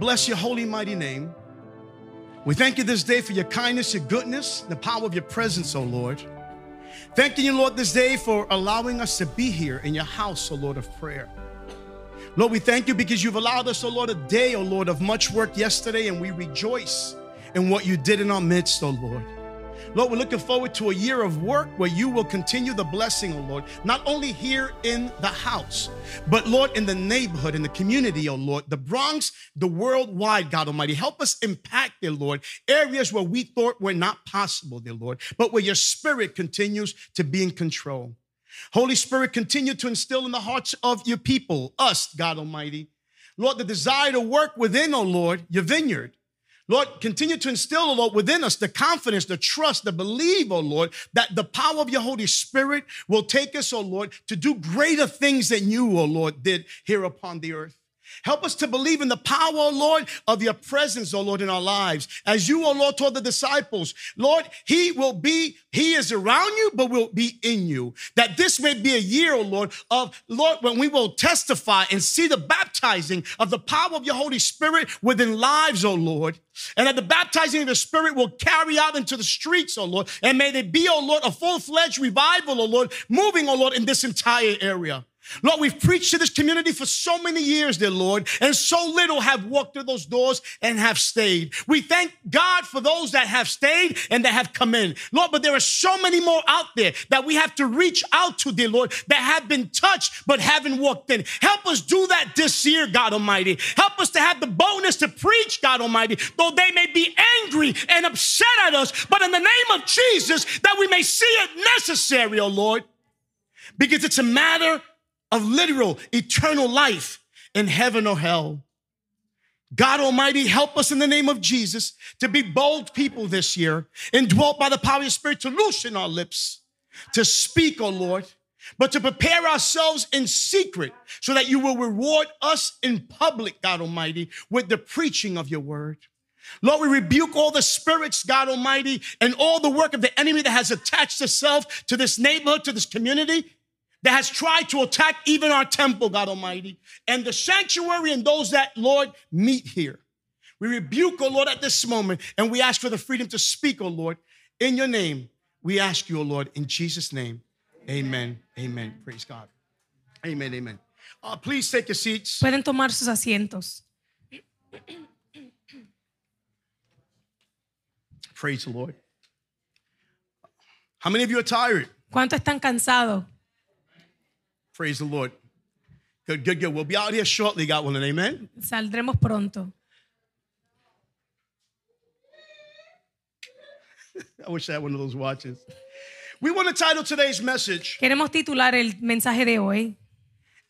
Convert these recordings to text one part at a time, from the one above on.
bless your holy, mighty name. We thank you this day for your kindness, your goodness, the power of your presence, O Lord. Thanking you, Lord, this day for allowing us to be here in your house, O Lord, of prayer. Lord, we thank you because you've allowed us, O Lord, a day, O Lord, of much work yesterday, and we rejoice in what you did in our midst, O Lord. Lord, we're looking forward to a year of work where you will continue the blessing, oh Lord, not only here in the house, but Lord, in the neighborhood, in the community, oh Lord, the Bronx, the worldwide, God Almighty. Help us impact, dear Lord, areas where we thought were not possible, dear Lord, but where your spirit continues to be in control. Holy Spirit, continue to instill in the hearts of your people, us, God Almighty. Lord, the desire to work within, oh Lord, your vineyard. Lord, continue to instill, oh Lord, within us the confidence, the trust, the believe, oh Lord, that the power of your Holy Spirit will take us, oh Lord, to do greater things than you, oh Lord, did here upon the earth. Help us to believe in the power, oh Lord, of your presence, oh Lord, in our lives. As you, oh Lord, told the disciples, Lord, he will be, he is around you, but will be in you. That this may be a year, oh Lord, of, Lord, when we will testify and see the baptizing of the power of your Holy Spirit within lives, oh Lord. And that the baptizing of the Spirit will carry out into the streets, oh Lord. And may there be, oh Lord, a full fledged revival, oh Lord, moving, oh Lord, in this entire area. Lord, we've preached to this community for so many years, dear Lord, and so little have walked through those doors and have stayed. We thank God for those that have stayed and that have come in. Lord, but there are so many more out there that we have to reach out to, dear Lord, that have been touched but haven't walked in. Help us do that this year, God Almighty. Help us to have the boldness to preach, God Almighty, though they may be angry and upset at us, but in the name of Jesus, that we may see it necessary, oh Lord, because it's a matter of literal eternal life in heaven or hell. God Almighty, help us in the name of Jesus to be bold people this year, indwelt by the power of your Spirit to loosen our lips, to speak, O oh Lord, but to prepare ourselves in secret so that you will reward us in public, God Almighty, with the preaching of your word. Lord, we rebuke all the spirits, God Almighty, and all the work of the enemy that has attached itself to this neighborhood, to this community that has tried to attack even our temple, God Almighty, and the sanctuary and those that, Lord, meet here. We rebuke, O oh Lord, at this moment, and we ask for the freedom to speak, O oh Lord, in your name. We ask you, O oh Lord, in Jesus' name. Amen. Amen. Praise God. Amen. Amen. Uh, please take your seats. Pueden tomar sus asientos. Praise the Lord. How many of you are tired? ¿Cuántos están cansados? Praise the Lord. Good, good, good. We'll be out here shortly, God willing. Amen. Saldremos pronto. I wish I had one of those watches. We want to title today's message Queremos titular el mensaje de hoy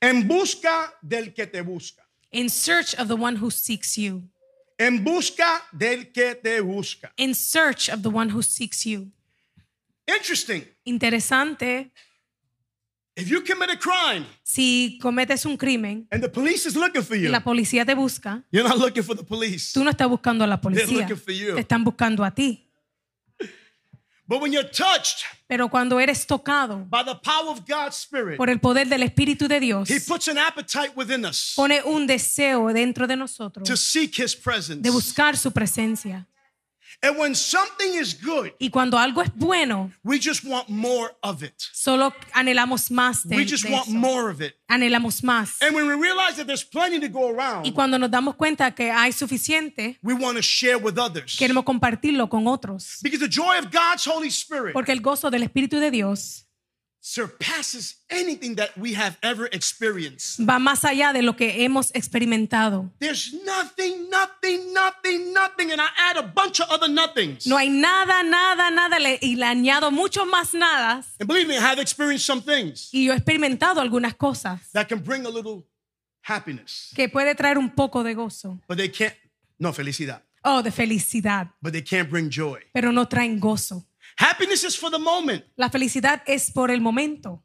En busca del que te busca. In search of the one who seeks you. En busca del que te busca. In search of the one who seeks you. Interesting. Interesante. If you commit a crime Si cometes un crimen and the police is looking for y you, la policía te busca, you're not looking for the police. tú no estás buscando a la policía, looking for you. te están buscando a ti. But when you're touched Pero cuando eres tocado by the power of God's Spirit, por el poder del Espíritu de Dios, He puts an appetite within us pone un deseo dentro de to nosotros seek His presence. de buscar su presencia. And when something is good, Y cuando algo es bueno, we just want more of it. solo anhelamos más de, We just de want eso. more of it. Anhelamos más. And when we realize that there's plenty to go Y around, cuando nos damos cuenta que hay suficiente, we want to share with others. queremos compartirlo con otros. Because the joy of God's Holy Spirit Porque el gozo del Espíritu de Dios surpasses anything that we have ever experienced. va más allá de lo que hemos experimentado. There's nothing, nothing, nothing, nothing, and I add a bunch of other nothings. No hay nada, nada, nada, y le añado mucho más nada. And believe me, I have experienced some things Y yo he experimentado algunas cosas that can bring a little happiness, que puede traer un poco de gozo but they can't, no, felicidad, Oh, de felicidad, but they can't bring joy. pero no traen gozo. Happiness is for the moment. La felicidad es por el momento.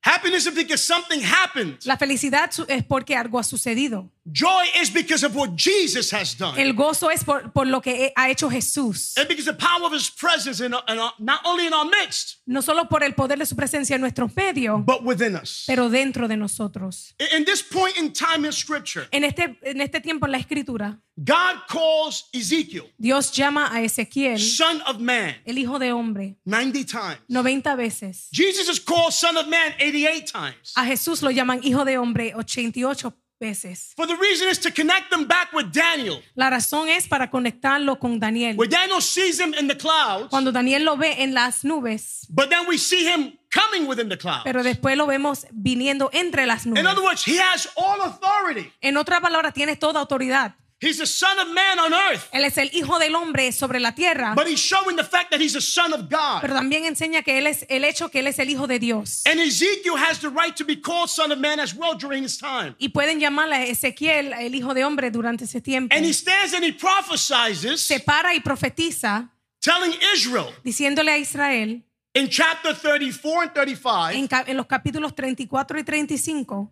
Happiness is because something happened. La felicidad es porque algo ha sucedido. Joy is because of what Jesus has done. El gozo es por, por lo que ha hecho Jesús. And because the power of his presence in, our- in our- not only in our midst, No solo por el poder de su presencia en nuestros medios, but within us. pero dentro de nosotros. In- In this point in time in scripture, En este, en este tiempo en la escritura, God calls Ezekiel Dios llama a Ezequiel son of man el hijo de hombre 90 times. 90 veces. Jesus is called son of man 88 times. A Jesús lo llaman hijo de hombre 88 veces. For the reason is to connect them back with Daniel. La razón es para conectarlo con Daniel. Where Daniel sees him in the clouds, Cuando Daniel lo ve en las nubes, but then we see him coming within the clouds. pero después lo vemos viniendo entre las In nubes. other words, he has all authority. En otra palabra, tiene toda autoridad. He's the son of man on earth, Él es el hijo del hombre sobre la tierra, but he's showing the fact that he's the son of God. pero también enseña que él es el hecho que él es el hijo de Dios. And Ezekiel has the right to be called son of man as well during his time. Y pueden llamarle a Ezequiel el hijo de hombre durante ese tiempo. And he stands and he prophesies, Se para y profetiza telling Israel diciéndole a Israel in chapter 34 and 35, en, ca- en los capítulos 34 y 35,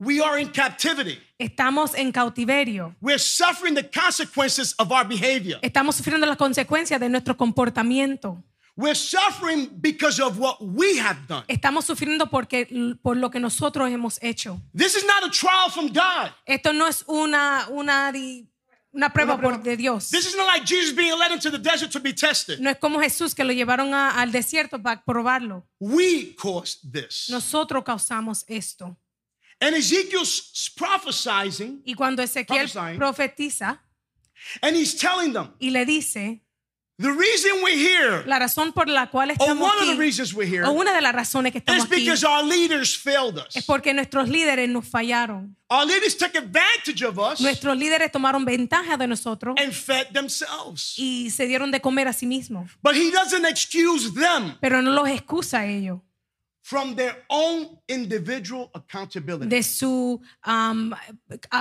we are in captivity. estamos en cautiverio. We're suffering the consequences of our behavior. Estamos sufriendo las consecuencias de nuestro comportamiento. We're suffering because of what we have done. Estamos sufriendo porque, por lo que nosotros hemos hecho. This is not a trial from God. Esto no es una, una, di- una prueba Una prueba. por, de Dios. This is not like Jesus being led into the desert to be tested. No es como Jesús que lo llevaron a- al desierto para probarlo. We caused this. Nosotros causamos esto. And Ezekiel's prophesying, Y cuando Ezequiel Prophesying. profetiza and he's telling them y le dice, the reason we're here, la razón por la cual estamos one of the aquí, reasons we're here, o una de las razones que is estamos aquí, because our leaders failed es us. porque nuestros líderes nos fallaron. Our leaders took advantage of us Nuestros líderes tomaron ventaja de nosotros and fed themselves. y se dieron de comer a sí mismos. But he doesn't excuse them Pero no los excusa a ellos from their own individual accountability. de su um,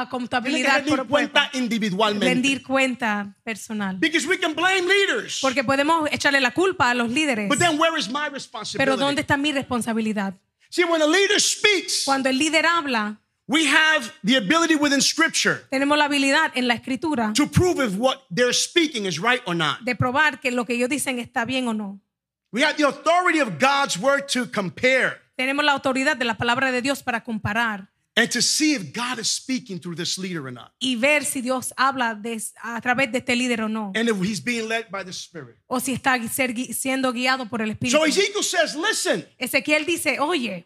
contabilidad rendir por, cuenta individualmente. rendir cuenta personal. Because we can blame leaders. Porque podemos echarle la culpa a los líderes. But then where is my Pero responsibility? ¿dónde está mi responsabilidad? See, when a leader speaks, Cuando el líder habla, we have the ability within scripture tenemos la habilidad en la escritura to prove if what they're speaking is right or not. de probar que lo que ellos dicen está bien o no. We have the authority of God's word to compare Tenemos la autoridad de la palabra de Dios para comparar and to see if God is speaking through this leader or not. y ver si Dios habla de- a través de este líder o no. And if he's being led by the Spirit. O si está ser siendo guiado por el Espíritu. So Ezekiel says, listen, Ezequiel dice, oye,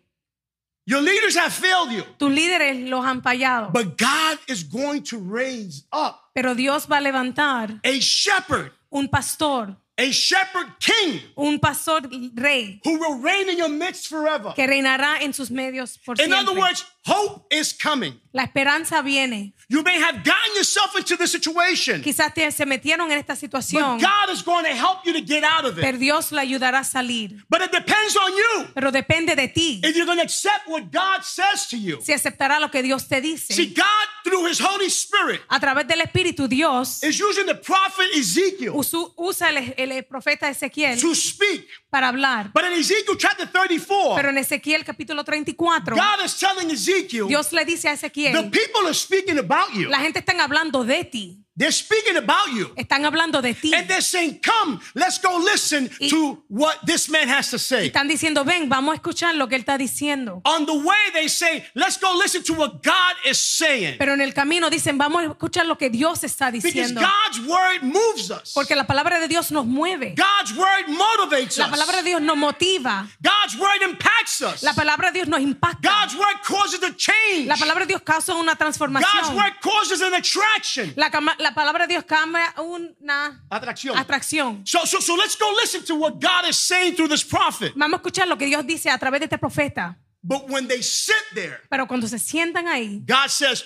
your leaders have failed you, tus líderes los han fallado, but God is going to raise up pero Dios va a levantar a shepherd, un pastor, a shepherd king un pastor rey who will reign in your midst forever. que reinará en sus medios por In other words, hope is coming. La esperanza viene. You may have gotten yourself into the situation, Quizás te- se metieron en esta situación, but God is going to help you to get out of pero it. Dios le ayudará a salir. But it depends on you Pero depende de ti if you're going to accept what God says to you. si aceptará lo que Dios te dice. See, God, through His Holy Spirit, A través del Espíritu, Dios is using the prophet Ezekiel usa el, el profeta Ezequiel to speak. para hablar. But in Ezekiel chapter 34, Pero en Ezequiel capítulo 34, God is telling Ezekiel, Dios le dice a the Ezequiel, people are speaking about you. la gente está hablando de ti, They're speaking about you. están hablando de ti. And they're saying, come, let's go listen Y- to what this man has to say. Están diciendo, ven, vamos a escuchar lo que él está diciendo. On the way, they say, let's go listen to what God is saying. Pero en el camino dicen, vamos a escuchar lo que Dios está Because diciendo. God's word moves us. Porque la palabra de Dios nos mueve. God's word motivates La palabra de us. Dios nos motiva. God's word impacts us. La palabra de Dios nos impacta. God's word causes a change. La palabra de Dios causa una God's transformación. word causes an attraction. La, cama- la palabra de Dios cambia una Atracción. atracción. So, so, so let's go listen to what God is saying through this prophet. Vamos a escuchar lo que Dios dice a través de este profeta. But when they sit there, Pero cuando se sientan ahí, God says,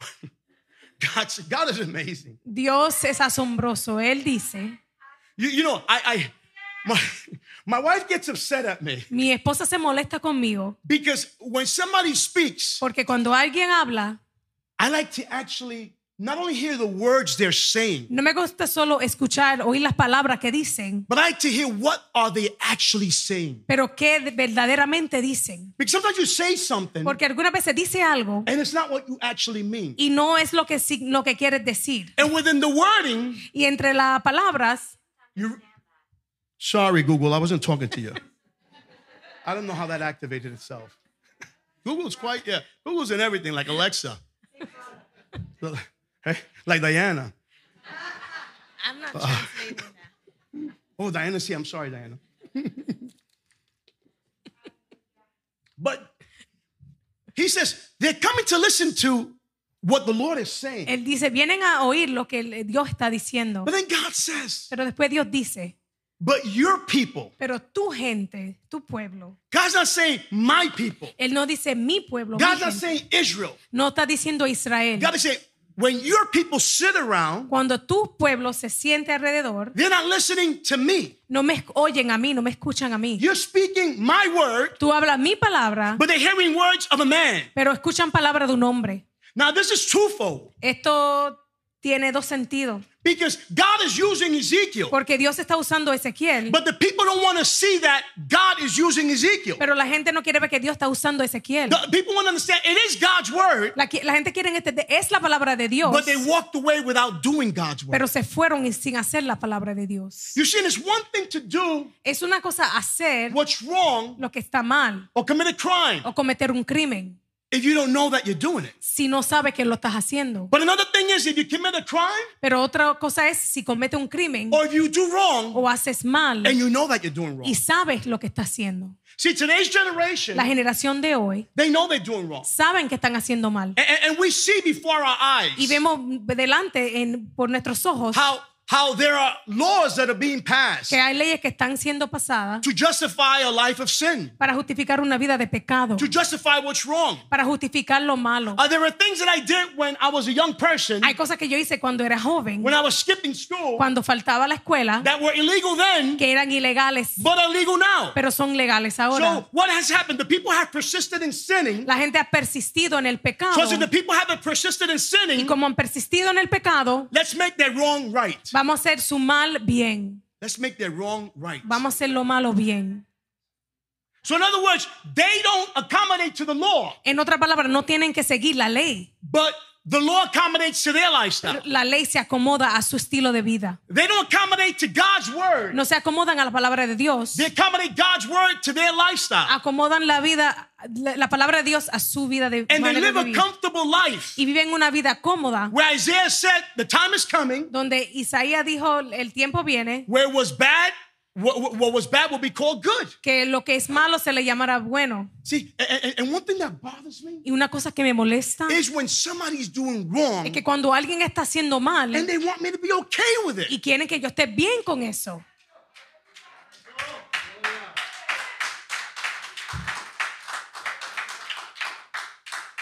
God, God is amazing. Dios es asombroso. Él dice, You, you know, I, I my, my wife gets upset at me mi esposa se molesta conmigo because when somebody speaks, porque cuando alguien habla, I like to actually not only hear the words they're saying, no me gusta solo escuchar, oír las palabras que dicen, but I like to hear what are they actually saying. pero qué verdaderamente dicen. Because sometimes you say something Porque algunas veces dice algo and it's not what you actually mean. y no es lo que, lo que quieres decir. And within the wording, Y entre las palabras, you Sorry, Google, I wasn't talking to you. I don't know how that activated itself. Google's quite, yeah, Google's in everything like Alexa. Eh, Like Diana. I'm not translating that. Oh, Diana, see, I'm sorry, Diana. but he says they're coming to listen to what the Lord is saying. Él dice, vienen a oír lo que Dios está diciendo. But then God says, Pero después Dios dice, but your people. pero tu gente, tu pueblo. God's not saying my people. Él no dice mi pueblo. mi God's not gente. saying Israel. No está diciendo Israel. God is saying when your people sit around, Cuando tu pueblo se siente alrededor, they're not listening to me. no me oyen a mí, no me escuchan a mí. You're speaking my word, Tú hablas mi palabra, but they're hearing words of a man. pero escuchan palabra de un hombre. Now, this is twofold Esto tiene dos sentidos. because God is using Ezekiel, Porque Dios está usando a Ezequiel, but the people don't want to see that God is using Ezekiel. pero la gente no quiere ver que Dios está usando a Ezequiel. The people want to understand it is God's word, La, gente quiere entender, es la palabra de Dios, but they walked away without doing God's word. pero se fueron sin hacer la palabra de Dios. You see, it's one thing to do Es una cosa hacer what's wrong lo que está mal or commit a crime o cometer un crimen if you don't know that you're doing it. si no sabes que lo estás haciendo. But another thing is if you commit a crime Pero otra cosa es si cometes un crimen or if you do wrong o haces mal and you know that you're doing wrong. y sabes lo que estás haciendo. See, today's generation, La generación de hoy they know they're doing wrong. saben que están haciendo mal. And, and- and we see before our eyes Y vemos delante en, por nuestros ojos how, how there are laws that are being passed que hay leyes que están siendo pasadas to justify a life of sin, para justificar una vida de pecado, to justify what's wrong. para justificar lo malo. Uh, there were things that I did when I was a young person, Hay cosas que yo hice cuando era joven, when I was skipping school, cuando faltaba la escuela, that were illegal then, que eran ilegales, but are legal now. pero son legales ahora. So what has happened? The people have persisted in sinning. La gente ha persistido en el pecado. So the people have persisted in Y sinning, como han persistido en el pecado, let's make their wrong right. Vamos a hacer su mal bien. Let's make their wrong right. Vamos a hacer lo malo bien. So in other words, they don't accommodate to the law, En otra palabra, no tienen que seguir la ley. but the law accommodates to their lifestyle. La ley se acomoda a su estilo de vida. They don't accommodate to God's word. No se acomodan a la palabra de Dios. They accommodate God's word to their lifestyle. Acomodan la vida, la la palabra de Dios a su vida de And they live de a comfortable life. Y viven una vida cómoda. Where Isaiah said, the time is coming Donde Isaías dijo, el tiempo viene, where it was bad, what, was bad will be called good. que lo que es malo se le llamará bueno. See, and, one thing that bothers me Y una cosa que me molesta is when somebody's doing wrong es que cuando alguien está haciendo mal and they want me to be okay with it. y quieren que yo esté bien con eso.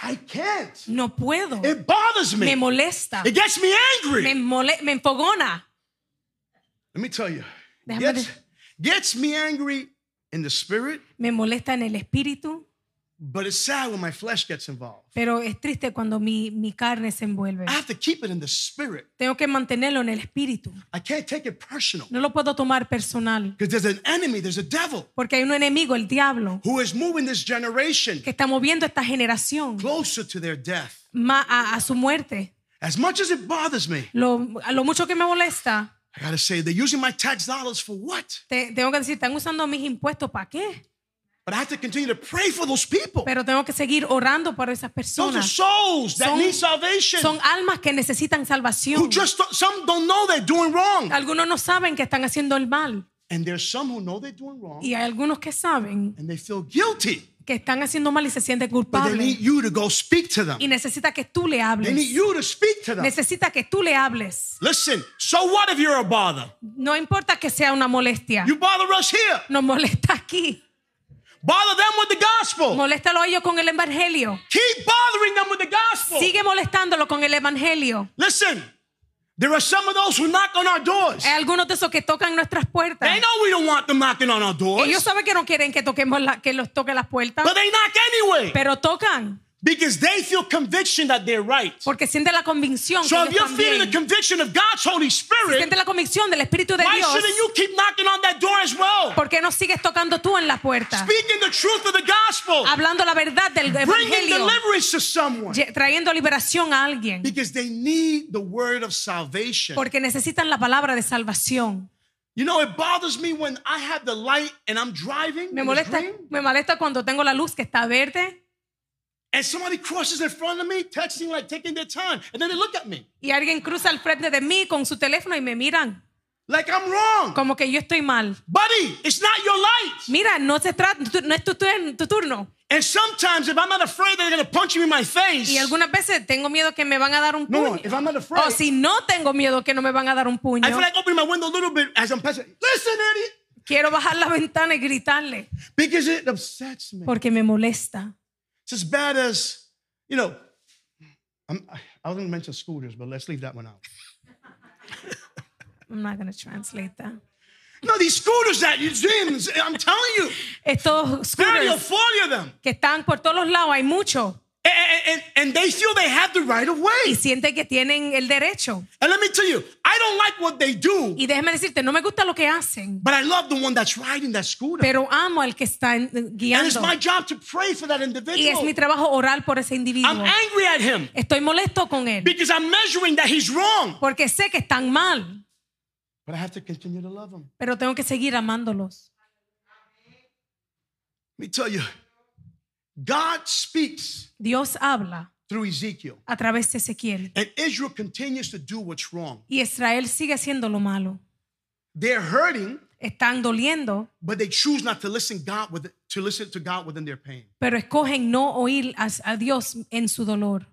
I can't. No puedo. It bothers Me me. molesta. It gets me Me, angry. mole- me enfogona. Let me tell you. Gets, gets me angry in the spirit, Me molesta en el espíritu. but it's sad when my flesh gets involved. Pero es triste cuando mi, mi carne se envuelve. I have to keep it in the spirit. Tengo que mantenerlo en el espíritu. I can't take it personal No lo puedo tomar personal. because there's an enemy, there's a devil Porque hay un enemigo, el diablo, who is moving this generation que está moviendo esta generación closer to their death. ma- a, a su muerte. As much as it bothers me, Lo, a lo mucho que me molesta, I gotta say, they're using my tax dollars for what? te- tengo que decir, están usando mis impuestos para qué. But I have to continue to pray for those people. Pero tengo que seguir orando por esas Those are personas. souls that Son- need salvation. Son almas que necesitan who salvación. just don't- some don't know they're doing wrong. Algunos no saben que están haciendo el mal. And there's some who know they're doing wrong Y hay algunos que saben and they feel guilty. Que están haciendo mal y se sienten culpables. Y necesita que tú le hables. Necesita que tú le hables. Listen, so what if you're a bother? No importa que sea una molestia. You bother us here. Nos molesta aquí. Bother them with the gospel. Moléstalo a ellos con el evangelio. Keep bothering them with the gospel. Sigue molestándolo con el evangelio. Listen, there are some of those who knock on our doors. Hay algunos de esos que tocan nuestras puertas. They know we don't want them knocking on our doors, Ellos saben que no quieren que toquemos la- que los toque las puertas, but they knock anyway pero tocan because they feel conviction that they're right. porque sienten la convicción que So if ellos you're feeling the conviction of God's Holy Spirit, la convicción del Espíritu de why Dios. shouldn't you keep knocking on that door as well? ¿Por qué no sigues tocando tú en la puerta? Speaking the truth of the gospel, Hablando la verdad del bringing evangelio, deliverance to someone trayendo liberación a alguien, because they need the word of salvation. porque necesitan la palabra de salvación. You know, it bothers me when I have the light and I'm driving. Molesta, me molesta cuando tengo la luz que está verde and somebody crosses in front of me, texting, like taking their time, and then they look at me y alguien cruza al frente de mí con su teléfono y me miran like I'm wrong. como que yo estoy mal. Buddy, it's not your light. Mira, no se trata, no es tu, tu turno. And sometimes, if I'm not afraid they're going to punch me in my face, Y algunas veces tengo miedo que me van a dar un No, puño. if I'm not afraid- o si no tengo miedo que no me van a dar un puño, I feel like opening my window a little bit as I'm passing. Listen, idiot. quiero bajar la ventana y gritarle Because it upsets me. porque me molesta. It's as bad as, you know, I'm, I was going to mention scooters, but let's leave that one out. I'm not going to translate that. No, these scooters that you see, I'm telling you, Estos 30 or scooters 40 of them. que están por todos los lados, hay muchos. And, they feel they have the right of Y way. sienten que tienen el derecho. And let me tell you, I don't like what they do, Y déjeme decirte, no me gusta lo que hacen, but I love the one that's riding that scooter. pero amo al que está en- and it's guiando. my job to pray for that Y es individual. mi trabajo orar por ese I'm individuo. angry at him Estoy molesto con él because I'm measuring that he's wrong. porque sé que están mal, But I have to continue to love him. pero tengo que seguir amándolos. Let me tell you, God speaks Dios habla through Ezekiel, a través de Ezequiel and Israel continues to do what's wrong. y Israel sigue haciendo lo malo. They're hurting, Están doliendo, but they choose not to listen God with, to listen to God within their pain. pero escogen no oír a, a Dios en su dolor.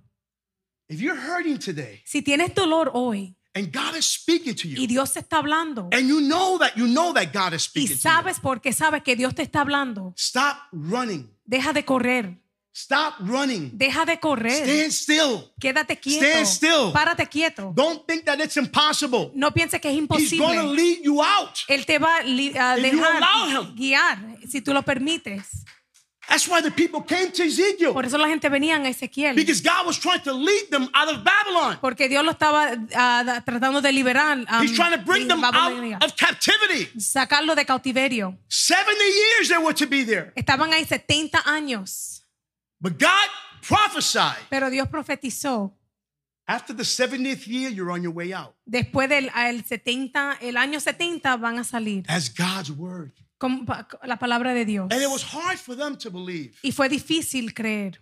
If you're hurting today Si tienes dolor hoy and God is speaking to y you, Dios te está hablando and you know that you know that God is y speaking to you, sabes porque sabes que Dios te está hablando, stop running. Deja de correr, Stop running. deja de correr, Stand still. quédate quieto, Stand still. párate quieto. Don't think that it's impossible. No pienses que es He's imposible. lead you out. Él te va a dejar guiar si tú lo permites. That's why the people came to Ezekiel Por eso la gente venía a Ezequiel. because God was trying to lead them out of Babylon. Porque Dios lo estaba da- tratando de liberar. um, He's trying to bring them Babilonia. out of captivity. sacarlo de cautiverio. 70 years they were to be there. Estaban ahí 70 años. But God prophesied Pero Dios profetizó. after the 70th year, you're on your way out. Después del el 70, el año 70 van a salir. That's God's word. Pa- la palabra de Dios. And it was hard for them to believe. Y fue difícil creer.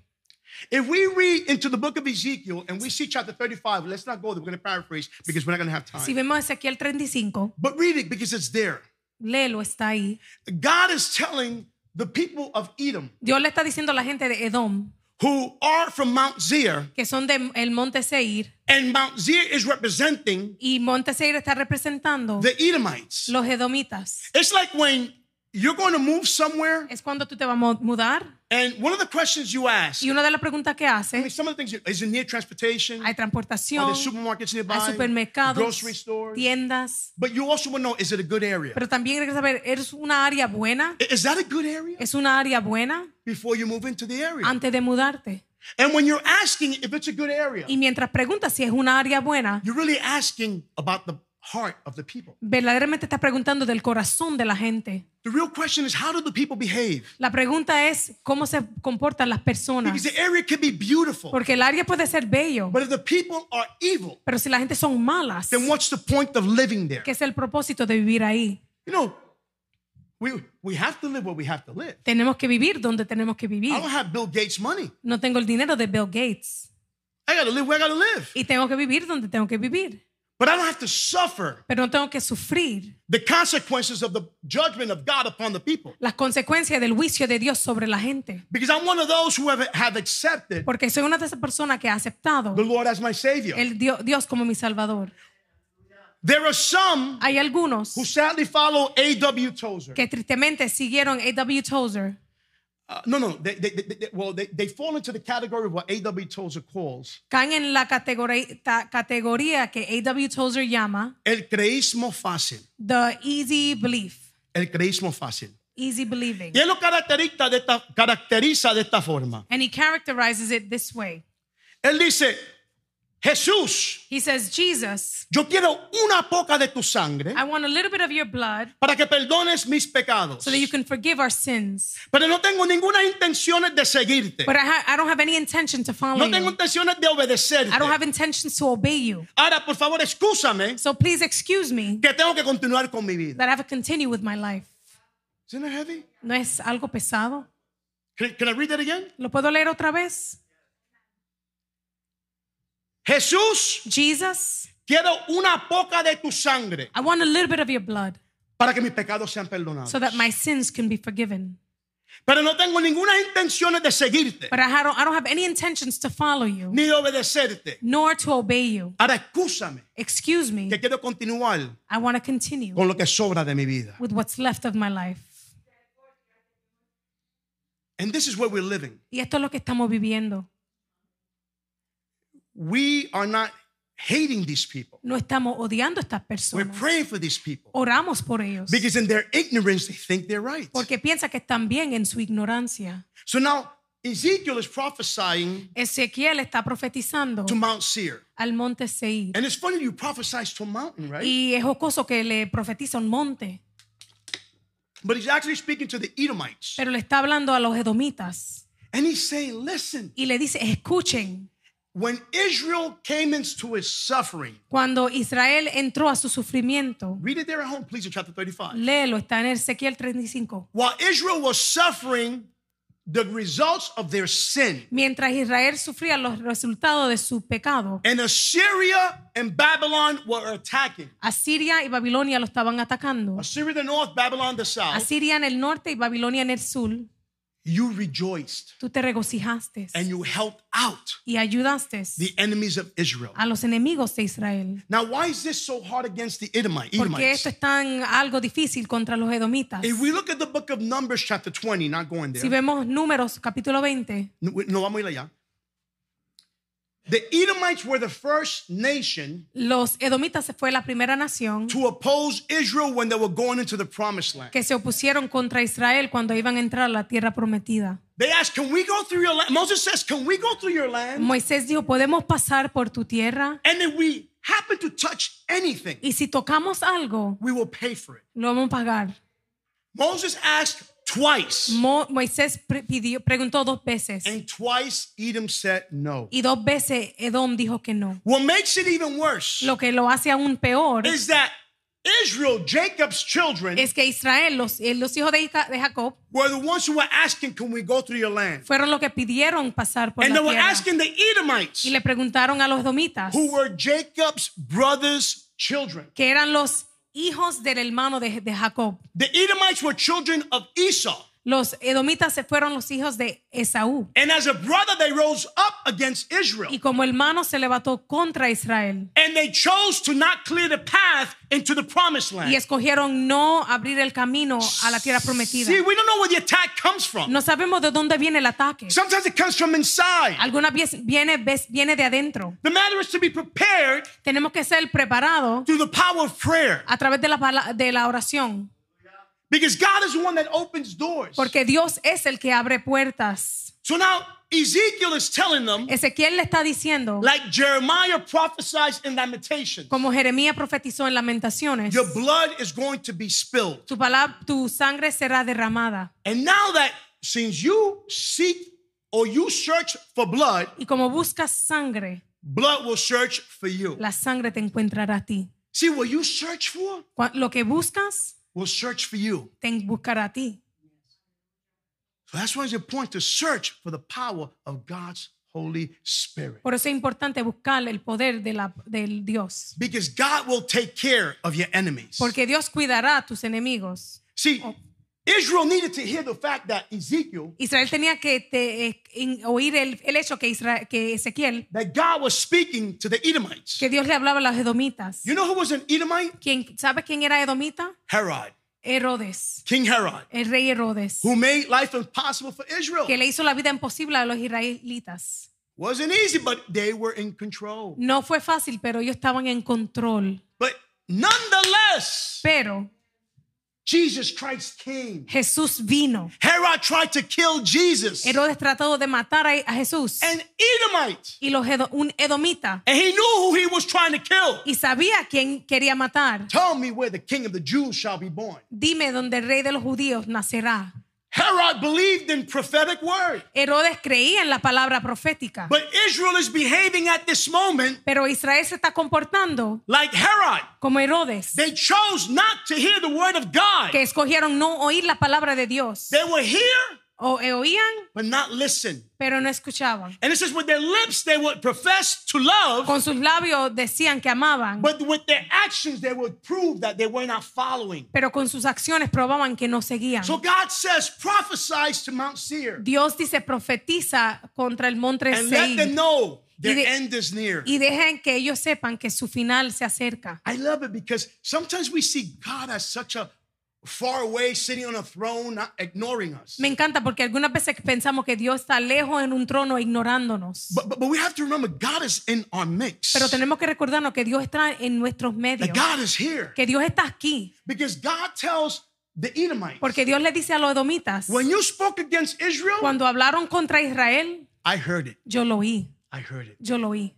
If we read into the book of Ezekiel and we see chapter 35, let's not go there. We're going to paraphrase because we're not going to have time. Si vemos Ezequiel 35, But read it because it's there. léelo, está ahí. God is telling the people of Edom Dios le está diciendo a la gente de Edom, who are from Mount Seir, que son del monte Seir, and Mount Seir is representing y monte Seir está representando the Edomites. los edomitas. It's like when you're going to move somewhere, Es cuando tú te vas a mu- mudar and one of the questions you ask, y una de las preguntas que I mean, hace, some of the things, is it near transportation? hay Are transportación, there supermarkets nearby? hay supermercados, Grocery stores? tiendas, But you also want to know, is it a good area? pero también que saber, ¿es una área buena? Is that a good area? ¿Es una área buena Before you move into the area. antes de mudarte? And when you're asking if it's a good area, Y mientras preguntas si es una área buena, you're really asking about the heart of the people. verdaderamente estás preguntando del corazón de la gente. The real question is, how do the people behave? La pregunta es cómo se comportan las personas. Because the area could be beautiful, Porque el área puede ser bello, but if the people are evil, pero si la gente son malas, then what's the point of living there? ¿qué es el propósito de vivir ahí? You know, we, we have to live where we have to live. Tenemos que vivir donde tenemos que vivir. I don't have Bill Gates' money. No tengo el dinero de Bill Gates I got to live where I got to live. y tengo que vivir donde tengo que vivir. But I don't have to suffer Pero no tengo que sufrir the consequences of the judgment of God upon the people. las consecuencias del juicio de Dios sobre la gente. Because I'm one of those who have, have accepted Porque soy una de esas personas que ha aceptado the Lord as my Savior. el Dios, Dios como mi Salvador. There are some Hay algunos who sadly follow A.W. Tozer. que tristemente siguieron A.W. Tozer. Uh, no, no, they, they, they, well, they, they fall into the category of what A.W. Tozer calls Caen en la categoría, categoría que A.W. Tozer llama el creísmo fácil. the easy belief, El creísmo fácil. easy believing. Y él lo caracteriza de esta, caracteriza de esta forma. And he characterizes it this way. Él dice, Jesús, He says, Jesus, yo quiero una poca de tu sangre I want a little bit of your blood para que perdones mis pecados. so that you can forgive our sins. Pero no tengo ninguna intenciones de seguirte. But I, ha- I don't have any intention to follow No tengo you. intenciones de obedecerte. I don't have intentions to obey you. Ahora, por favor, excúsame So please excuse me que tengo que continuar con mi vida. that I have to continue with my life. Isn't that heavy? ¿No es algo pesado? Can, can I read that again? ¿Lo puedo leer otra vez? Jesús, Jesus, quiero una poca de tu sangre I want a little bit of your blood para que mis pecados sean perdonados. so that my sins can be forgiven. Pero no tengo ninguna intención de seguirte But I don't, I don't have any intentions to follow you, ni de obedecerte. nor to obey you. Ahora excúsame Excuse me, que quiero continuar I want to continue con lo que sobra de mi vida. with what's left of my life. And this is where we're living. Y esto es lo que estamos viviendo. We are not hating these people. No estamos odiando a estas We're personas. praying for these people Oramos por ellos. because in their ignorance they think they're right. Porque piensa que están bien en su ignorancia. So now Ezekiel is prophesying Ezequiel está profetizando to Mount Seir. al monte Seir. And it's funny you to a mountain, right? Y es jocoso que le profetiza un monte, But he's actually speaking to the Edomites. pero le está hablando a los edomitas And he's saying, listen, y le dice, escuchen, when Israel came into his suffering, cuando Israel entró a su sufrimiento, read it there at home, please, in chapter 35. léelo, está en Ezequiel 35. While Israel was suffering the results of their sin, Mientras Israel sufría los resultados de su pecado, and Assyria and Babylon were attacking. Asiria y Babilonia lo estaban atacando. Assyria in the north, Babylon the south. Asiria en el norte y Babilonia en el sur. You rejoiced Tú te regocijaste and you helped out y ayudaste the enemies of Israel. a los enemigos de Israel. Now, why is this so hard against the Edomite- Porque Edomites? esto es tan algo difícil contra los edomitas. If we look at the book of Numbers, chapter 20, not going Si there. vemos números, capítulo 20, No, no vamos a ir allá. The Edomites were the first nation los edomitas fue la primera nación to oppose Israel when they were going into the promised land. que se opusieron contra Israel cuando iban a entrar a la tierra prometida. They asked, Can we go through your land? Moses says, Can we go through your land? Moisés dijo, ¿podemos pasar por tu tierra? And if we happen to touch anything, Y si tocamos algo, we will pay for it. lo vamos a pagar. Moses asked twice, Mo- Moisés pidió, preguntó dos veces and twice Edom said no. y dos veces Edom dijo que no. What makes it even worse Lo que lo hace aún peor is that Israel, Jacob's children, es que Israel, los, eh, los hijos de, de Jacob, were the ones who were asking, Can we go through your land? fueron los que pidieron pasar por And la they were tierra. asking the Edomites, Y le preguntaron a los edomitas, who were Jacob's brothers' children. que eran los hijos del hermano de, de Jacob. The Edomites were children of Esau. Los edomitas se fueron los hijos de Esaú. And as a brother, they rose up against Israel. Y como hermano se levantó contra Israel. And they chose to not clear the path into the promised Y escogieron no abrir el camino a la tierra prometida. See, we don't know where the attack comes from. No sabemos de dónde viene el ataque. Sometimes it comes from inside. Algunas veces viene, de adentro. The matter is to be prepared Tenemos que ser preparados through the power of prayer. a través de la, de la oración. Because God is the one that opens doors. Porque Dios es el que abre puertas. So now Ezekiel is telling them, Ezequiel le está diciendo, like Jeremiah prophesied in Lamentations, como Jeremías profetizó en Lamentaciones, your blood is going to be spilled. tu, palabra, tu sangre será derramada. And now that since you seek or you search for blood, Y como buscas sangre, blood will search for you. la sangre te encontrará a ti. See, what you search for Lo que buscas, will search for you. te buscará a ti. So that's why it's important to search for the power of God's Holy Spirit. Por eso es importante buscar el poder de la, del Dios. Because God will take care of your enemies. Porque Dios cuidará a tus enemigos. See, oh. Israel needed to hear the fact that Ezekiel, Israel tenía que te- eh, oír el, el hecho que, Isra- que Ezequiel, that God was speaking to the Edomites. que Dios le hablaba a los edomitas. You know who was an Edomite? ¿Quién, ¿Sabe quién era edomita? Herod, Herodes, King Herod, el rey Herodes, who made life impossible for Israel. que le hizo la vida imposible a los israelitas. Wasn't easy, but they were in control. No fue fácil, pero ellos estaban en control. But nonetheless, Pero Jesus Christ came. Jesús vino. Herod tried to kill Jesus. Herodes trató de matar a, Jesús. An Edomite. Y los edo- un edomita. And he knew who he was trying to kill. Y sabía quién quería matar. Tell me where the king of the Jews shall be born. Dime dónde el rey de los judíos nacerá. Herod believed in prophetic word. Herodes creía en la palabra profética. But Israel is behaving at this moment Pero Israel se está comportando like Herod. como Herodes. They chose not to hear the word of God. Que escogieron no oír la palabra de Dios. They were here O eh, oían, but not listen. pero no escuchaban. And it says, with their lips they would profess to love, Con sus labios decían que amaban, but with their actions they would prove that they were not following. pero con sus acciones probaban que no seguían. So God says, prophesies to Mount Seir Dios dice, profetiza contra el monte and let them Seir know their de- end is near. y dejen que ellos sepan que su final se acerca. I love it because sometimes we see God as such a far away, sitting on a throne, not ignoring us. Me encanta porque algunas veces pensamos que Dios está lejos en un trono ignorándonos. But, but, but we have to remember God is in our mix. Pero tenemos que recordarnos que Dios está en nuestros medios, That God is here. que Dios está aquí. Because God tells the Edomites, Porque Dios le dice a los edomitas, when you spoke against Israel, cuando hablaron contra Israel, I heard it. yo lo oí, I heard it. yo lo oí.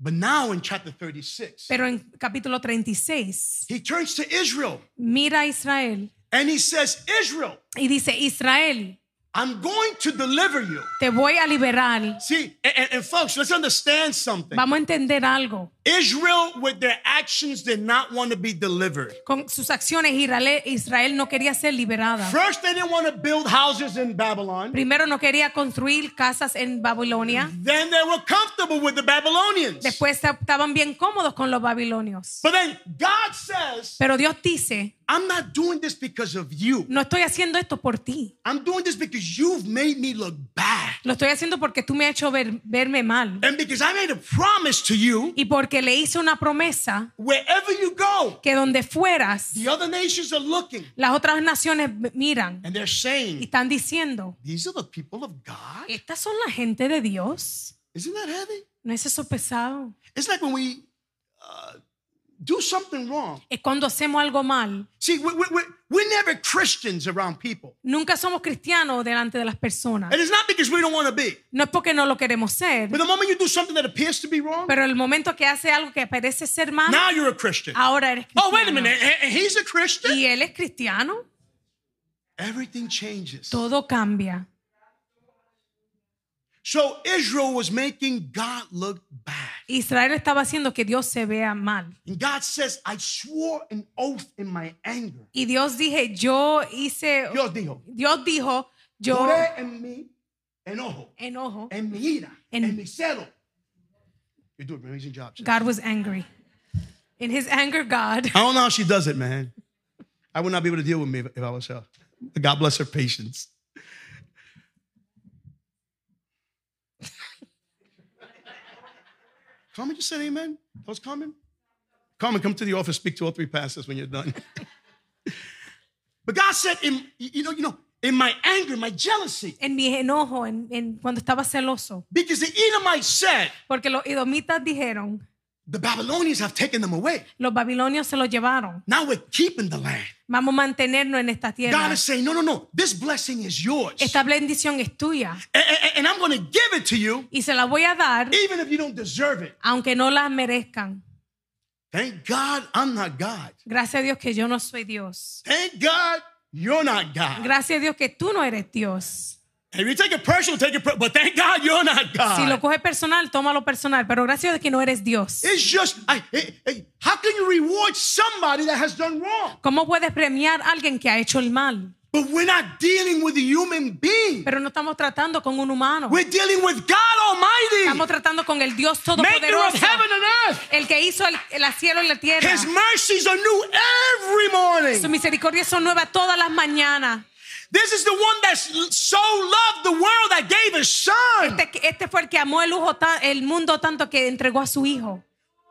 But now in chapter 36, Pero en capítulo 36, he turns to Israel mira a Israel and he says, Israel, y dice, Israel, I'm going to deliver you. te voy a liberar. See, and, and- and folks, let's understand something. Vamos a entender algo. Israel, with their actions, did not want to be delivered. Con sus acciones, Israel, Israel no quería ser liberada. First, they didn't want to build houses in Babylon. Primero no quería construir casas en Babilonia. Then they were comfortable with the Babylonians. Después estaban bien cómodos con los babilonios. But then God says, Pero Dios dice, I'm not doing this because of you. no estoy haciendo esto por ti. I'm doing this because you've made me look bad. Lo estoy haciendo porque tú me has hecho ver- verme mal. And because I made a promise to you, Y porque le hice una promesa wherever you go, que donde fueras, the other nations are looking las otras naciones miran and they're y saying, están diciendo, These are the people of God? estas son la gente de Dios. Isn't that heavy? ¿No es eso pesado? It's like when we uh, do something wrong. Es cuando hacemos algo mal. See, we, we, we, we're never Christians around people. Nunca somos cristianos delante de las personas. And it's not because we don't want to be. No es porque no lo queremos ser, But the moment you do something that appears to be wrong, pero el momento que hace algo que parece ser mal, now you're a Christian. ahora eres Oh, wait a cristiano. minute. He's a Christian? Y él es cristiano, Everything changes. todo cambia. So Israel was making God look bad. Israel estaba haciendo que Dios se vea mal. And God says, I swore an oath in my anger. Y Dios dije, yo hice, Dios dijo, Dios dijo, yo juré en mi enojo, enojo. en mi ira, En- en mi celo. You do an amazing job. sis. God was angry. In his anger, God. I don't know how she does it, man. I would not be able to deal with me if if I was her. God bless her patience. Carmen just said amen. That was Carmen. Carmen, come to the office, speak to all three pastors when you're done. but God said, in, you know, you know, in my anger, my jealousy, En mi enojo, en, en- cuando estaba celoso. because the Edomites said, Porque los edomitas dijeron, the Babylonians have taken them away. los babilonios se los llevaron. Now we're keeping the land. Vamos a mantenernos en esta God tierra. is saying, no, no, no, this blessing is yours. Esta bendición es tuya. And, and- and I'm going to give it to you, Y se la voy a dar, even if you don't deserve it. aunque no la merezcan. Thank God I'm not God. Gracias a Dios que yo no soy Dios. Thank God you're not God. Gracias a Dios que tú no eres Dios. And if you take it personal, take it personal. But thank God you're not Si lo God. coges personal, tómalo personal. Pero gracias a Dios que no eres Dios. It's just, I, hey, hey, how can you reward somebody that has done wrong? ¿Cómo puedes premiar a alguien que ha hecho el mal? But we're not dealing with a human being. Pero no estamos tratando con un humano. We're dealing with God Almighty, Estamos tratando con el Dios maker of Todopoderoso. heaven and earth. El que hizo el, el cielo y la tierra. His mercies are new every Sus morning. misericordias son nuevas todas las mañanas. This is the one that so loved the world that gave his son. Este, este fue el que amó el, lujo el mundo tanto que entregó a su hijo.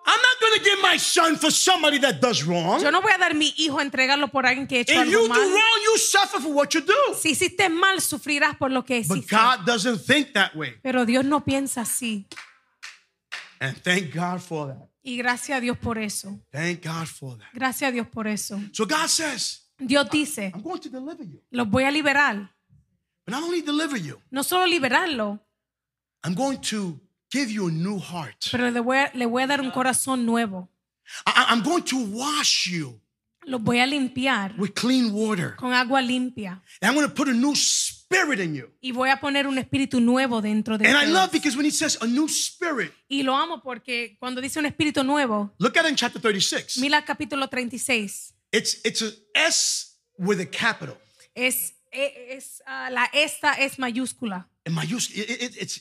I'm not going to give my son for somebody that does wrong. Yo no voy a dar mi hijo a entregarlo por alguien que ha hecho If algo you do mal. wrong, you suffer for what you do. Si hiciste mal, sufrirás por lo que But hiciste. God doesn't think that way. Pero Dios no piensa así. And thank God for that. Y gracias a Dios por eso. Thank God for that. Gracias a Dios por eso. So God says, Dios dice, I'm going to deliver you. los voy a liberar. But not only deliver you, No solo liberarlo, I'm going to give you a new heart. pero le voy a, le voy a dar un corazón nuevo. I- I'm going to wash you Los voy a limpiar with clean water. con agua limpia. And I'm going to put a new spirit in you. Y voy a poner un espíritu nuevo dentro de And I love because when he says a new spirit, Y lo amo porque cuando dice un espíritu nuevo, look at it in chapter 36. mira el capítulo 36. It's, it's a S with a capital. Es es, ah, la esta es mayúscula. In mayúscula, it- it- it's,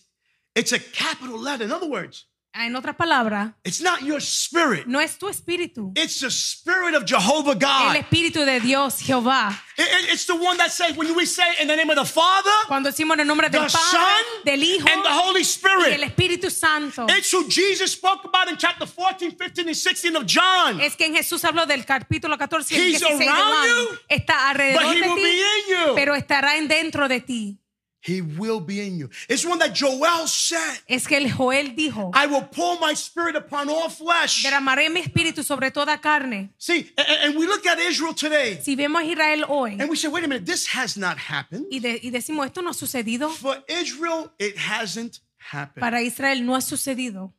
it's a capital letter. In other words, En otras palabras, it's not your spirit. no es tu espíritu, It's the spirit of Jehovah el God. espíritu de Dios, Jehová. It- it- it's the one that says, when we say in the name of the Father, Cuando decimos en el nombre the del Son, Padre, del Hijo and the Holy y el Spirit. Espíritu Santo. It's who Jesus spoke about in chapter 14, 15, and 16 of John. Es que en Jesús habló del capítulo 14 y el He's 16 de around Juan. you, Está alrededor But he de will ti, be in you. pero estará en dentro de ti. He will be in you. It's one that Joel said, Es que el Joel dijo, I will pour my spirit upon all flesh. derramaré mi espíritu sobre toda carne. See, a- a- and we look at Israel today Si vemos Israel hoy and we say, wait a minute, this has not happened. y, de- y decimos, esto no ha sucedido, For Israel, it hasn't happened. para Israel no ha sucedido.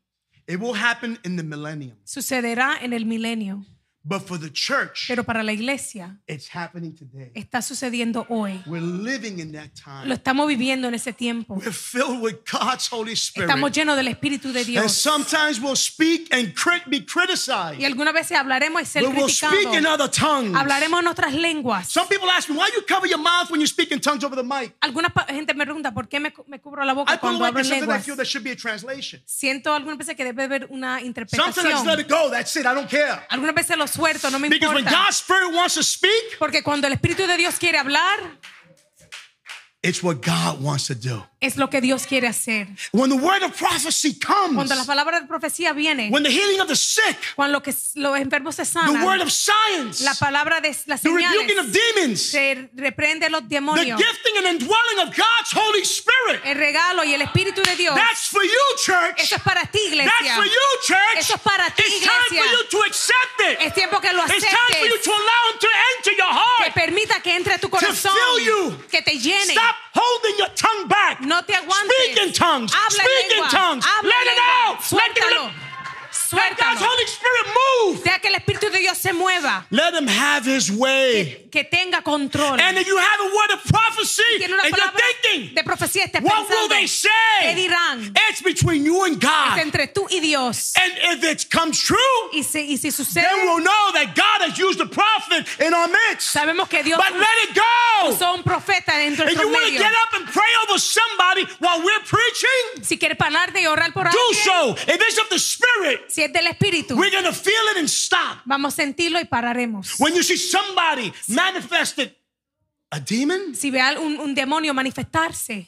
It will happen in the millennium. Sucederá en el milenio. But for the church, Pero para la iglesia it's happening today. está sucediendo hoy. We're living in that Lo time. estamos viviendo en ese tiempo. We're filled with God's Holy Spirit. Estamos llenos del Espíritu de And Dios. sometimes we'll speak and be criticized. Y algunas veces hablaremos y ser But we'll speak in criticados. other tongues. Hablaremos en otras lenguas. Some people ask me, why you cover your mouth when you speak in tongues over the mic? Alguna pa- gente me pregunta por qué me, cu- me cubro la I boca feel cuando hablo en something I lenguas. feel there should be a translation. Siento algunas veces que debe haber una Sometimes I just let interpretación. it go. That's it. I don't care. Algunas veces lo suelto, no me Because when importa. God's Spirit wants to speak, Porque cuando el Espíritu de Dios quiere hablar, it's what God wants to do. es lo que Dios quiere hacer. When the word of prophecy comes, Cuando la palabra de profecía viene, when the healing of the sick, cuando lo que, los enfermos se the word sanan, of science, la palabra de las the rebuking of demons, se reprende los the demonios. gifting and indwelling of God's Holy Spirit. El regalo y el Espíritu de Dios. That's for you, church. Eso es para ti, That's iglesia. for you, church. Eso es para ti, It's time for iglesia. you to accept it. Es tiempo que lo It's time for you aceptes. to allow Him to enter your Que heart. permita que entre a tu corazón. fill you. Que te llene. Stop holding your tongue back. No te aguantes. Speak in tongues. Habla Speak en in tongues. Habla Let en it lengua. out. Let, it out. Let God's Suéltalo. Holy Spirit move. Deja que el Espíritu de Dios se mueva. Let Him have His way. Que tenga control. And if you have a word of prophecy and you're thinking, de profecía. Estés what will they ¿Qué say? dirán? It's between you and God. Es entre tú y Dios. And if it comes true, Y si, y si sucede, then we'll know that God has used a prophet in our midst. sabemos que Dios But let it go. usó un profeta dentro de If nuestro you want to get up and pray over somebody while we're preaching, Si quieres pararte y orar por do alguien, so. If it's of the Spirit, si es del Espíritu, we're going to feel it and stop. vamos a sentirlo y pararemos. When you see somebody manifested a demon, Si ve a un, un demonio manifestarse,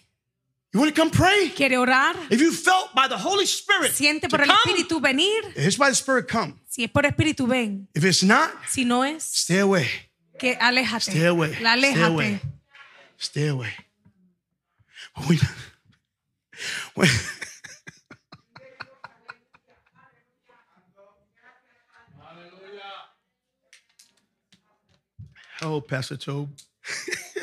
you want to come pray. quiere orar, If you felt by the Holy Spirit siente to por el come, Espíritu venir. if it's by the Spirit, come. Si es por Espíritu, ven. If it's not, Si no es, stay away. que aléjate. Stay away. La Stay away. Stay away. When, when, oh, Pastor Tobe.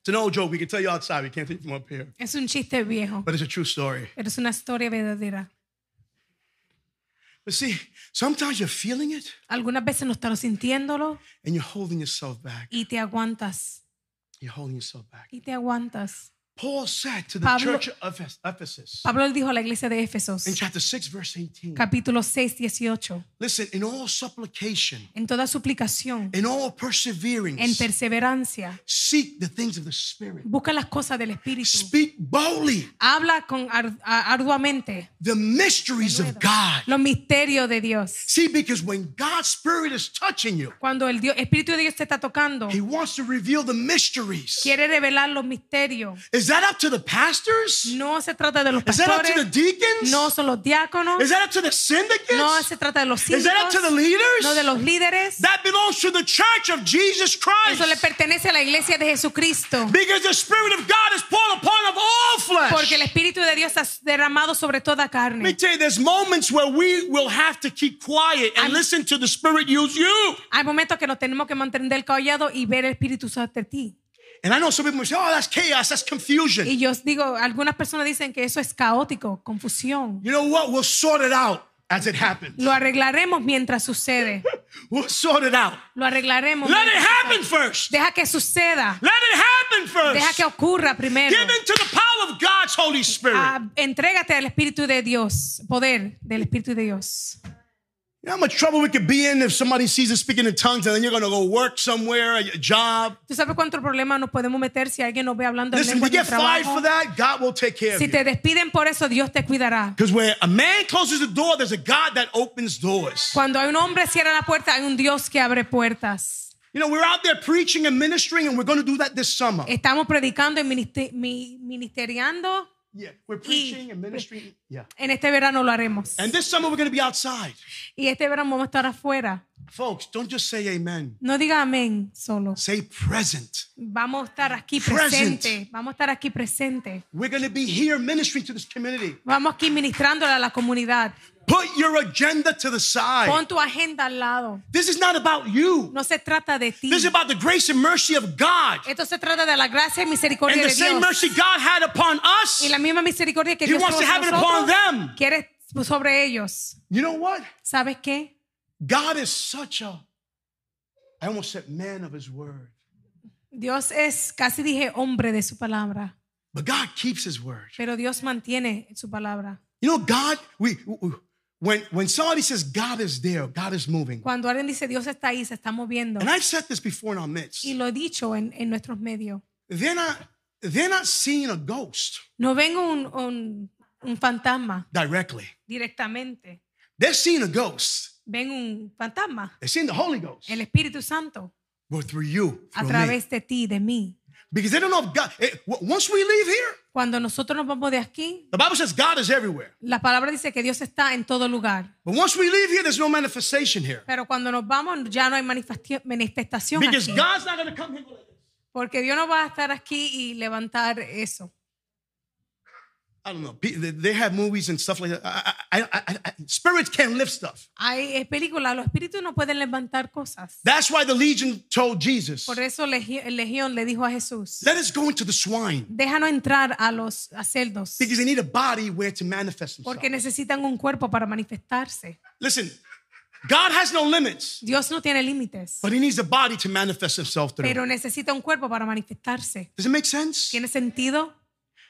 it's an old joke. We can tell you outside. We can't tell you from up here. Es un chiste viejo, But it's a true story. pero es una historia verdadera. But see, sometimes you're feeling it Algunas veces no estás sintiéndolo and you're holding yourself back. y te aguantas. You're holding yourself back. Y te aguantas. Paul said to the Pablo- church of Ephesus Pablo le dijo a la iglesia de Éfesos, in chapter 6, verse 18 capítulo 6, 18, listen, in all supplication, en toda suplicación, in all en perseverance, perseverancia, seek the things of the Spirit. busca las cosas del Espíritu. Speak boldly Habla con ar- arduamente the mysteries of God. los misterios de Dios. See, because when God's Spirit is touching you, Cuando el Dios- Espíritu de Dios te está tocando, He wants to reveal the mysteries. quiere revelar los misterios. Is that up to the pastors? No se trata de los Is that up to the pastores, deacons? no son los diáconos, Is that up to the syndicates? no se trata de los Is that up to the leaders? no de los líderes. That belongs to the church of Jesus Christ. Eso le pertenece a la iglesia de Jesucristo. Because the Spirit of God is poured upon of all flesh. Porque el Espíritu de Dios está derramado sobre toda carne. Let me tell you, there's moments where we will have to keep quiet and I'm- listen to the Spirit use you. Hay momentos que nos tenemos que mantener callados y ver el Espíritu usarte ti. And I know some people say, oh, that's chaos, that's confusion. Y yo digo, algunas personas dicen que eso es caótico, confusión. You know what? We'll sort it out as it happens. Lo arreglaremos mientras sucede. We'll sort it out. Lo arreglaremos. Let it happen first. Deja que suceda. Let it happen Deja que first. ocurra primero. Give into the power of God's Holy Spirit. Ah, entrégate al Espíritu de Dios, poder del Espíritu de Dios. You know how much trouble we could be in if somebody sees us speaking in tongues and then you're going to go work somewhere, a job. ¿Tú sabes cuánto problema nos podemos meter si alguien nos ve hablando en Listen, if lengua you en get fired trabajo? for that, God will take care of Si you. te despiden por eso, Dios te cuidará. Because where a man closes the door, there's a God that opens doors. Cuando hay un hombre cierra la puerta, hay un Dios que abre puertas. You know, we're out there preaching and ministering, and we're going to do that this summer. Estamos predicando y ministe- mi- ministeriando. Yeah, we're preaching and ministering. Yeah. En este verano lo haremos. And this summer, we're going to be outside. Y este verano vamos a estar afuera. Folks, don't just say amen. No diga amén solo. Say present. Vamos a estar aquí Present. presente. Vamos a estar aquí presente. We're going to be here ministering to this community. Vamos aquí ministrándole a la comunidad. Put your agenda to the side. Pon tu agenda al lado. This is not about you. No se trata de ti. This is about the grace and mercy of God. Esto se trata de la gracia y misericordia And the de same Dios. mercy God had upon us. Y la misma misericordia que He Dios wants to have it upon them. quiere sobre ellos. You know what? ¿Sabes qué? God is such a, I almost said man of his word. Dios es, casi dije, hombre de su palabra. But God keeps his word. Pero Dios mantiene su palabra. You know, God, we, when, when somebody says God is there, God is moving. Cuando alguien dice Dios está ahí, se está moviendo. And I've said this before in our midst. Y lo he dicho en, en nuestros medios. They're not, they're not seeing a ghost No ven un, un, un fantasma directly. directamente. They're seeing a ghost. Ven un fantasma. They're seeing the Holy Ghost. El Espíritu Santo. But through you, A through me. través de ti, de mí. Because they don't know if God, eh, w- once we leave here, Cuando nosotros nos vamos de aquí, the Bible says God is everywhere. la palabra dice que Dios está en todo lugar. But once we leave here, there's no manifestation here. Pero cuando nos vamos ya no hay manifestación Because aquí. God's not going to come here. Porque Dios no va a estar aquí y levantar eso. I don't know. They have movies and stuff like that. I, I, I, spirits can't lift stuff. Hay películas, los espíritus no pueden levantar cosas. That's why the legion told Jesus, Por eso el legión le dijo a Jesús, let us go into the swine. déjanos entrar a los a cerdos, Because they need a body where to manifest themselves. porque necesitan un cuerpo para manifestarse. Listen, God has no limits, Dios no tiene límites, but he needs a body to manifest himself through. pero necesita un cuerpo para manifestarse. Does it make sense? ¿Tiene sentido?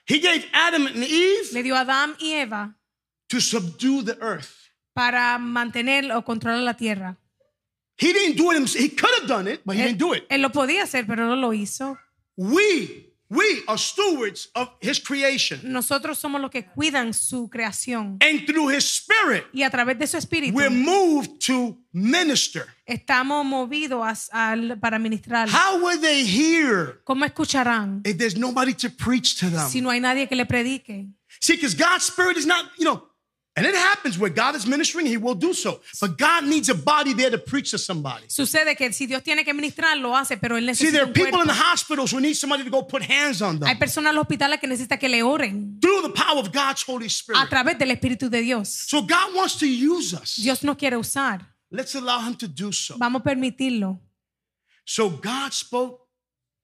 He gave Adam and Eve Le dio a Adán y Eva to subdue the earth. para mantener o controlar la tierra. He didn't do it himself. He could have done it, but he Él, didn't do it. él lo podía hacer, pero no lo hizo. We, we are stewards of his creation. Nosotros somos los que cuidan su creación. And through his spirit, Y a través de su espíritu we're moved to minister. estamos movidos al- para ministrar. How would they hear ¿Cómo escucharán if there's nobody to preach to them? si no hay nadie que le predique? See, because God's spirit is not, you know, and it happens where God is ministering, he will do so. But God needs a body there to preach to somebody. Sucede que si Dios tiene que ministrar, lo hace, pero Él See, there are people in the hospitals who need somebody to go put hands on Hay them personas en los hospitales que necesitan que le oren through the power of God's Holy a Spirit. través del Espíritu de Dios. So God wants to use us. Dios nos quiere usar. Let's allow him to do so. Vamos a permitirlo. So God spoke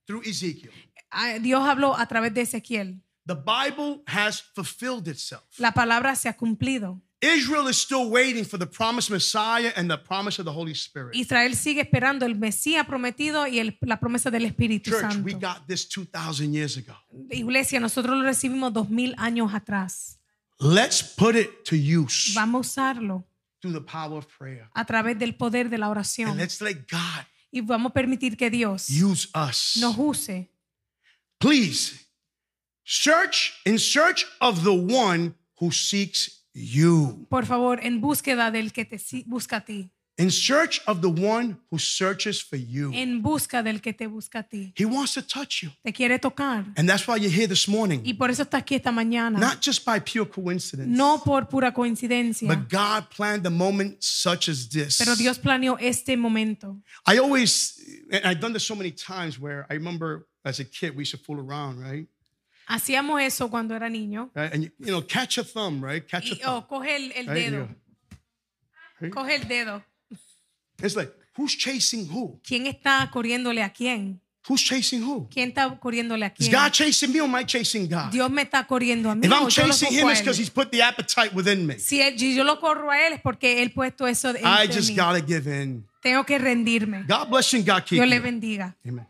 through Ezekiel. Ah, Dios habló a través de Ezequiel. The Bible has fulfilled itself. La palabra se ha cumplido. Israel is still waiting for the promised Messiah and the promise of the Holy Spirit. Israel sigue esperando el Mesías prometido y el- la promesa del Espíritu Church, Santo. we got this 2,000 years ago. Iglesia, nosotros lo recibimos dos mil años atrás. Let's put it to use Vamos a usarlo through the power of prayer. a través del poder de la And oración let's let God y vamos a permitir que Dios use us. nos use. Please search in search of the one who seeks you. Por favor, en búsqueda del que te busca a ti. In search of the one who searches for you. En busca del que te busca a ti. He wants to touch you. Te quiere tocar. And that's why you're here this morning. Y por eso estás aquí esta mañana. Not just by pure coincidence. No por pura coincidencia. But God planned a moment such as this. Pero Dios planeó este momento. I always, and I've done this so many times where I remember as a kid, we used to fool around, right? Hacíamos eso cuando era niño. Right? And, you, you know, catch a thumb, right? Catch a Y, thumb. oh, coge el, el Right? dedo. You. Coge el dedo. It's like, who's chasing who? ¿Quién está corriéndole a quién? Who's chasing who? ¿Quién está corriéndole a Is quién? God chasing me or am I chasing God? Dios me está corriendo a mí. If I'm chasing him, it's because he's put the appetite within me. Si, yo lo corro a él es porque él puesto eso I just gotta give in. Tengo que rendirme. God bless you and God keep Dios le bendiga. Amen.